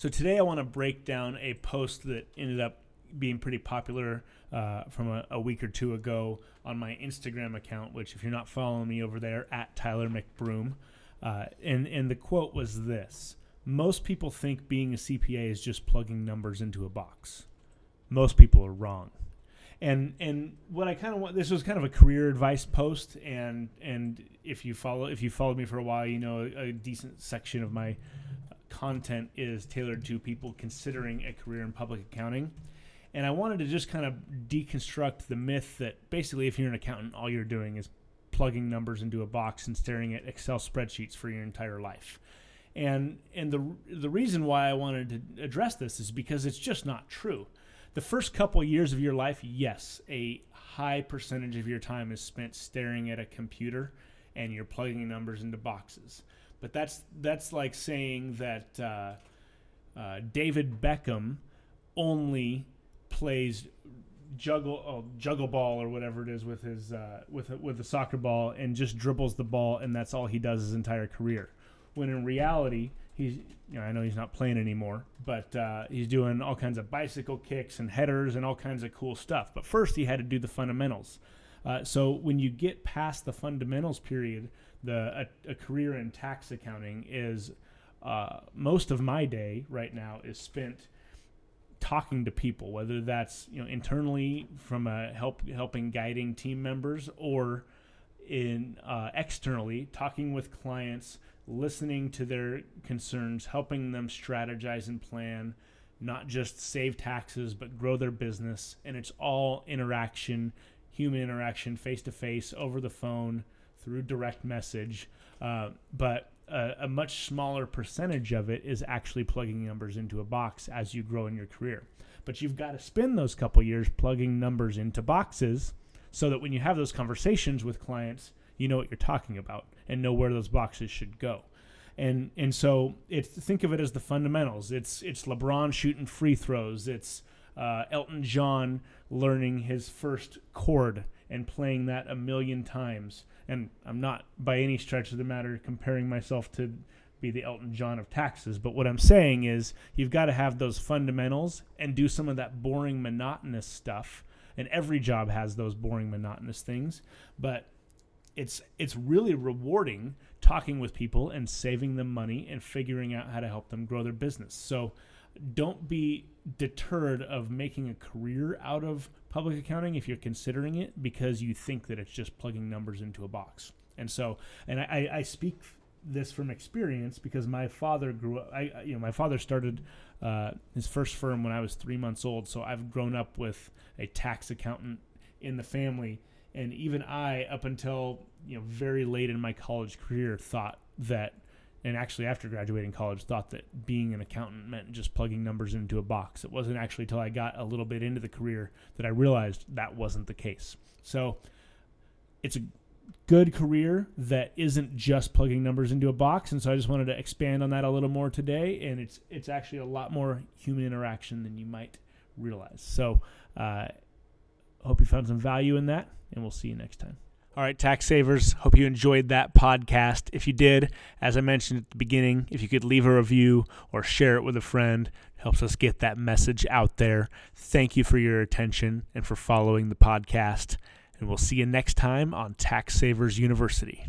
So today I want to break down a post that ended up being pretty popular uh, from a, a, week or two ago on my Instagram account, which if you're not following me over there at Tyler McBroom, uh, and and the quote was this: Most people think being a CPA is just plugging numbers into a box. Most people are wrong. And and what I kind of want this was kind of a career advice post, and and if you follow if you followed me for a while, you know a, a decent section of my content is tailored to people considering a career in public accounting. And I wanted to just kind of deconstruct the myth that basically, if you're an accountant, all you're doing is plugging numbers into a box and staring at Excel spreadsheets for your entire life. And and the the reason why I wanted to address this is because it's just not true. The first couple years of your life, yes, a high percentage of your time is spent staring at a computer and you're plugging numbers into boxes. But that's that's like saying that uh, uh, David Beckham only plays juggle oh, juggle ball or whatever it is with his uh, with a, with a soccer ball and just dribbles the ball and that's all he does his entire career. When in reality, he's you know I know he's not playing anymore, but uh, he's doing all kinds of bicycle kicks and headers and all kinds of cool stuff. But first, he had to do the fundamentals. Uh, so when you get past the fundamentals period, the a, a career in tax accounting is uh, most of my day right now is spent talking to people, whether that's you know internally from a help helping guiding team members or in uh, externally talking with clients, listening to their concerns, helping them strategize and plan, not just save taxes but grow their business, and it's all interaction, human interaction, face to face, over the phone, through direct message. Uh, but a, a, much smaller percentage of it is actually plugging numbers into a box as you grow in your career. But you've got to spend those couple years plugging numbers into boxes so that when you have those conversations with clients, you know what you're talking about and know where those boxes should go. And and so it's think of it as the fundamentals. It's it's LeBron shooting free throws. It's uh, Elton John learning his first chord and playing that a million times and I'm not by any stretch of the matter comparing myself to be the Elton John of taxes, but what I'm saying is you've got to have those fundamentals and do some of that boring, monotonous stuff. And every job has those boring, monotonous things, but it's it's really rewarding talking with people and saving them money and figuring out how to help them grow their business. So don't be deterred of making a career out of public accounting if you're considering it because you think that it's just plugging numbers into a box. And so, and I, I speak this from experience because my father grew up. I, you know, my father started uh, his first firm when I was three months old. So I've grown up with a tax accountant in the family, and even I, up until you know very late in my college career, thought that and actually after graduating college thought that being an accountant meant just plugging numbers into a box. It wasn't actually until i got a little bit into the career that i realized that wasn't the case. So it's a good career that isn't just plugging numbers into a box and so i just wanted to expand on that a little more today and it's it's actually a lot more human interaction than you might realize. So uh, hope you found some value in that and we'll see you next time all right, tax savers, hope you enjoyed that podcast. If you did, as I mentioned at the beginning, if you could leave a review or share it with a friend, helps us get that message out there. Thank you for your attention and for following the podcast. And we'll see you next time on Tax Savers University.